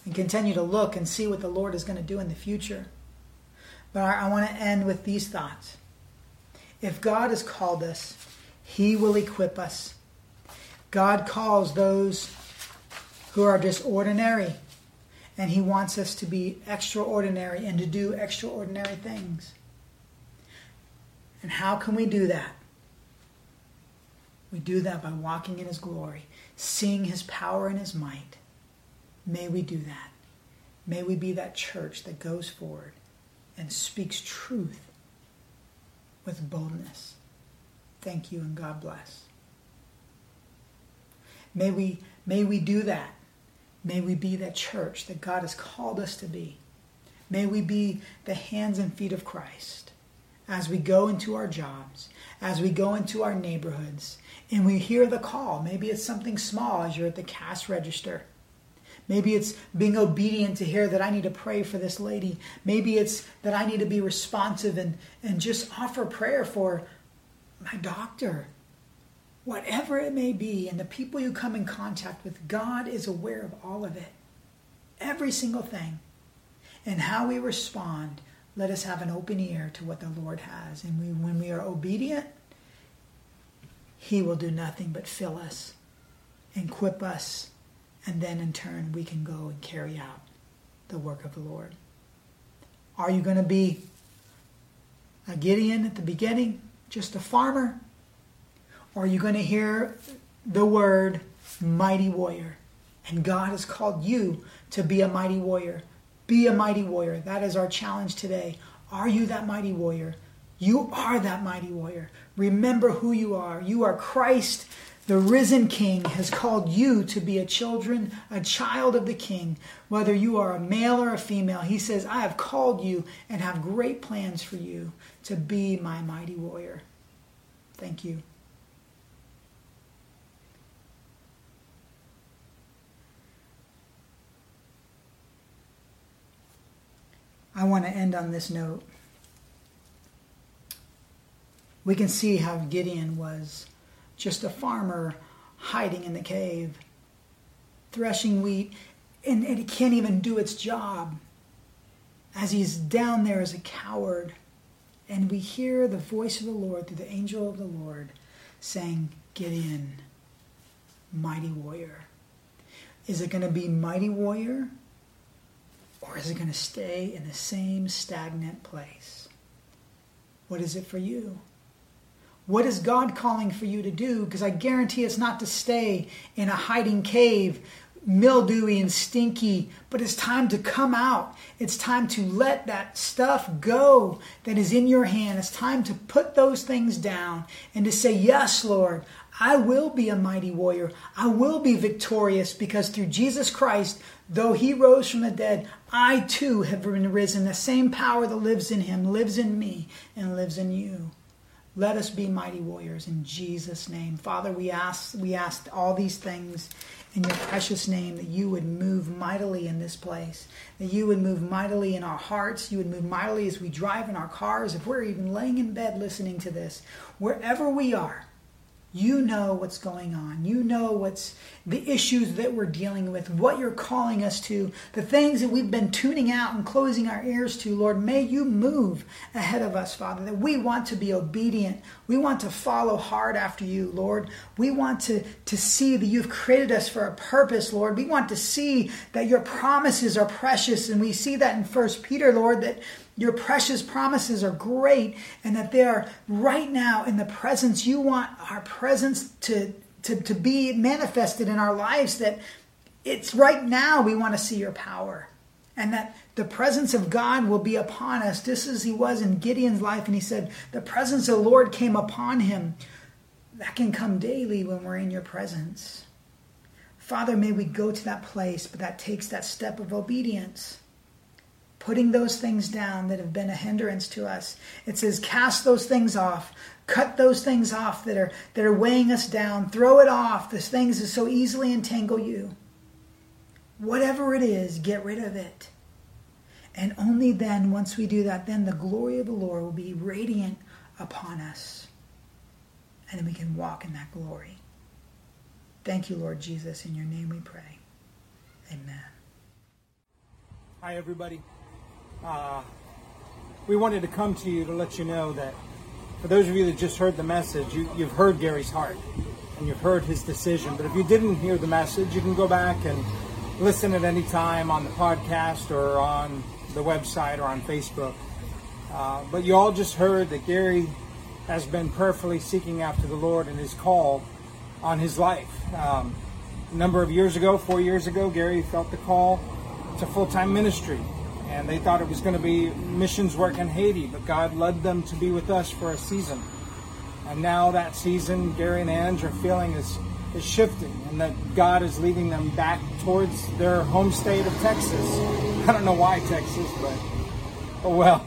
and continue to look and see what the Lord is going to do in the future. But I, want to end with these thoughts. If God has called us, He will equip us. God calls those who are just ordinary, and He wants us to be extraordinary and to do extraordinary things. And how can we do that? We do that by walking in His glory seeing his power and his might. May we do that. May we be that church that goes forward and speaks truth with boldness. Thank you and God bless. May we, may we do that. May we be that church that God has called us to be. May we be the hands and feet of Christ as we go into our jobs, as we go into our neighborhoods, and we hear the call. Maybe it's something small as you're at the cash register. Maybe it's being obedient to hear that I need to pray for this lady. Maybe it's that I need to be responsive and, and just offer prayer for my doctor. Whatever it may be, and the people you come in contact with, God is aware of all of it. Every single thing. And how we respond, let us have an open ear to what the Lord has. And we, when we are obedient, he will do nothing but fill us, equip us, and then in turn we can go and carry out the work of the Lord. Are you going to be a Gideon at the beginning, just a farmer? Or are you going to hear the word mighty warrior? And God has called you to be a mighty warrior. Be a mighty warrior. That is our challenge today. Are you that mighty warrior? You are that mighty warrior. Remember who you are. You are Christ, the risen King, has called you to be a children, a child of the King. Whether you are a male or a female, He says, I have called you and have great plans for you to be my mighty warrior. Thank you. I want to end on this note we can see how Gideon was just a farmer hiding in the cave, threshing wheat, and, and it can't even do its job as he's down there as a coward. And we hear the voice of the Lord through the angel of the Lord saying, Gideon, mighty warrior. Is it going to be mighty warrior? Or is it going to stay in the same stagnant place? What is it for you? What is God calling for you to do? Because I guarantee it's not to stay in a hiding cave, mildewy and stinky, but it's time to come out. It's time to let that stuff go that is in your hand. It's time to put those things down and to say, Yes, Lord, I will be a mighty warrior. I will be victorious because through Jesus Christ, though he rose from the dead, I too have been risen. The same power that lives in him lives in me and lives in you. Let us be mighty warriors in Jesus' name. Father, we ask we ask all these things in your precious name that you would move mightily in this place, that you would move mightily in our hearts, you would move mightily as we drive in our cars, if we're even laying in bed listening to this, wherever we are. You know what's going on. You know what's the issues that we're dealing with, what you're calling us to, the things that we've been tuning out and closing our ears to. Lord, may you move ahead of us, Father, that we want to be obedient. We want to follow hard after you, Lord. We want to, to see that you've created us for a purpose, Lord. We want to see that your promises are precious. And we see that in First Peter, Lord, that your precious promises are great and that they are right now in the presence. You want our presence to, to, to be manifested in our lives, that it's right now we want to see your power. And that the presence of God will be upon us, just as he was in Gideon's life. And he said, The presence of the Lord came upon him. That can come daily when we're in your presence. Father, may we go to that place, but that takes that step of obedience putting those things down that have been a hindrance to us. It says, cast those things off. Cut those things off that are that are weighing us down. Throw it off. Those things that so easily entangle you. Whatever it is, get rid of it. And only then, once we do that, then the glory of the Lord will be radiant upon us. And then we can walk in that glory. Thank you, Lord Jesus. In your name we pray. Amen. Hi, everybody. Uh, we wanted to come to you to let you know that for those of you that just heard the message, you, you've heard Gary's heart and you've heard his decision. But if you didn't hear the message, you can go back and listen at any time on the podcast or on the website or on Facebook. Uh, but you all just heard that Gary has been prayerfully seeking after the Lord and his call on his life. Um, a number of years ago, four years ago, Gary felt the call to full time ministry and they thought it was going to be missions work in Haiti, but God led them to be with us for a season. And now that season, Gary and Ange are feeling is, is shifting, and that God is leading them back towards their home state of Texas. I don't know why Texas, but oh well.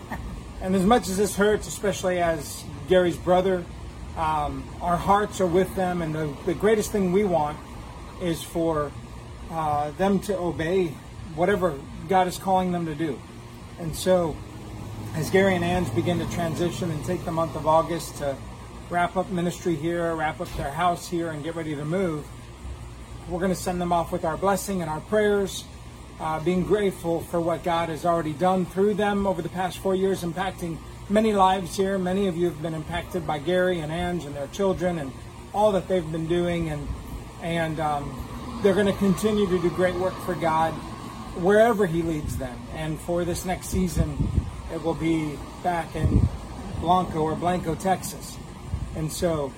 and as much as this hurts, especially as Gary's brother, um, our hearts are with them, and the, the greatest thing we want is for uh, them to obey whatever God is calling them to do. And so, as Gary and Ange begin to transition and take the month of August to wrap up ministry here, wrap up their house here, and get ready to move, we're going to send them off with our blessing and our prayers, uh, being grateful for what God has already done through them over the past four years, impacting many lives here. Many of you have been impacted by Gary and Ange and their children and all that they've been doing, and and um, they're going to continue to do great work for God wherever he leads them. And for this next season, it will be back in Blanco or Blanco, Texas. And so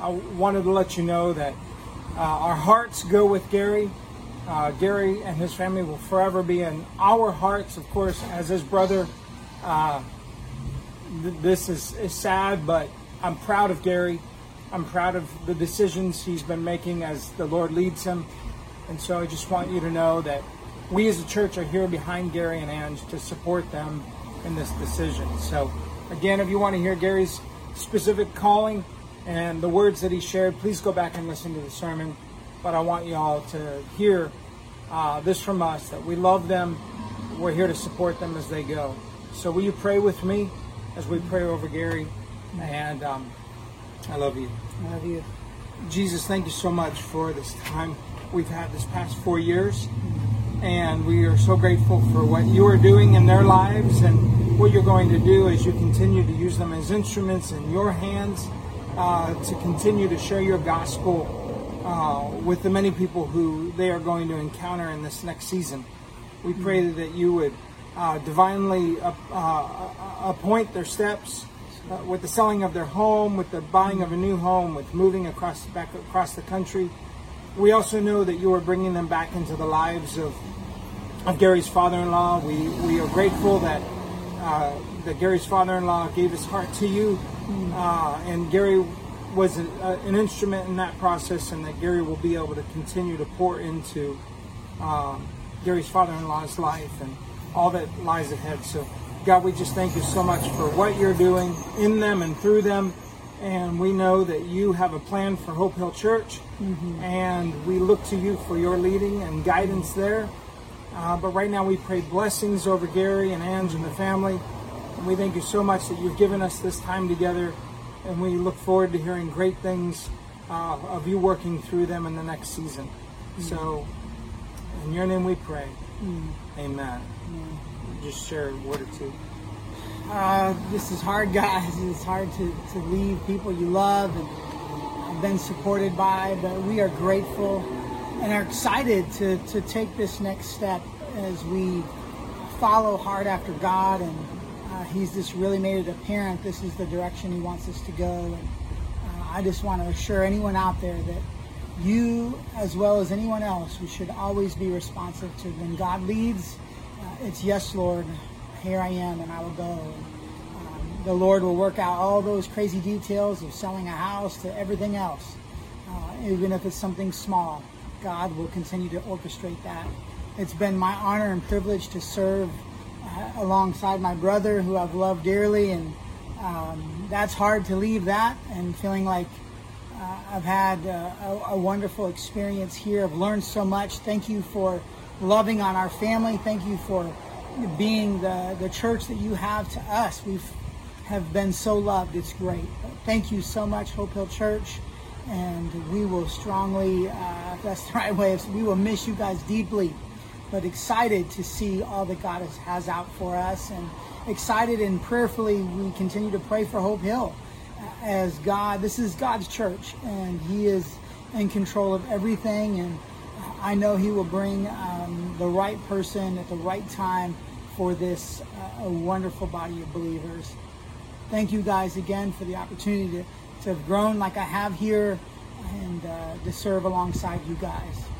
I wanted to let you know that uh, our hearts go with Gary. Uh, Gary and his family will forever be in our hearts, of course, as his brother. Uh, th- this is, is sad, but I'm proud of Gary. I'm proud of the decisions he's been making as the Lord leads him. And so I just want you to know that we as a church are here behind Gary and Ange to support them in this decision. So, again, if you want to hear Gary's specific calling and the words that he shared, please go back and listen to the sermon. But I want you all to hear uh, this from us that we love them. We're here to support them as they go. So, will you pray with me as we pray over Gary? And um, I love you. I love you. Jesus, thank you so much for this time we've had this past four years and we are so grateful for what you are doing in their lives and what you're going to do as you continue to use them as instruments in your hands uh, to continue to share your gospel uh, with the many people who they are going to encounter in this next season. We pray that you would uh, divinely uh, appoint their steps. Uh, with the selling of their home, with the buying of a new home, with moving across back across the country, we also know that you are bringing them back into the lives of of Gary's father-in-law. We we are grateful that uh, that Gary's father-in-law gave his heart to you, uh, and Gary was a, a, an instrument in that process, and that Gary will be able to continue to pour into um, Gary's father-in-law's life and all that lies ahead. So, God, we just thank you so much for what you're doing in them and through them, And we know that you have a plan for Hope Hill Church, and we look to you for your leading and guidance there. Uh, but right now, we pray blessings over Gary and Ange and the family. And we thank you so much that you've given us this time together. And we look forward to hearing great things uh, of you working through them in the next season. So, in your name we pray. Amen. Just share a word or two. Uh, this is hard, guys. It's hard to, to leave people you love and have been supported by, but we are grateful and are excited to, to take this next step as we follow hard after God. And uh, He's just really made it apparent this is the direction He wants us to go. And uh, I just want to assure anyone out there that you, as well as anyone else, we should always be responsive to when God leads. Uh, it's yes, Lord, here I am, and I will go. Um, the Lord will work out all those crazy details of selling a house to everything else, uh, even if it's something small. God will continue to orchestrate that. It's been my honor and privilege to serve uh, alongside my brother, who I've loved dearly, and um, that's hard to leave that. And feeling like uh, I've had uh, a, a wonderful experience here. I've learned so much. Thank you for loving on our family. Thank you for being the, the church that you have to us. We've been so loved. It's great. Thank you so much, Hope Hill Church. And we will strongly, uh, that's the right way, we will miss you guys deeply, but excited to see all that God has, has out for us. And excited and prayerfully, we continue to pray for Hope Hill as God, this is God's church, and He is in control of everything. And I know He will bring um, the right person at the right time for this uh, wonderful body of believers. Thank you guys again for the opportunity to, to have grown like I have here and uh, to serve alongside you guys.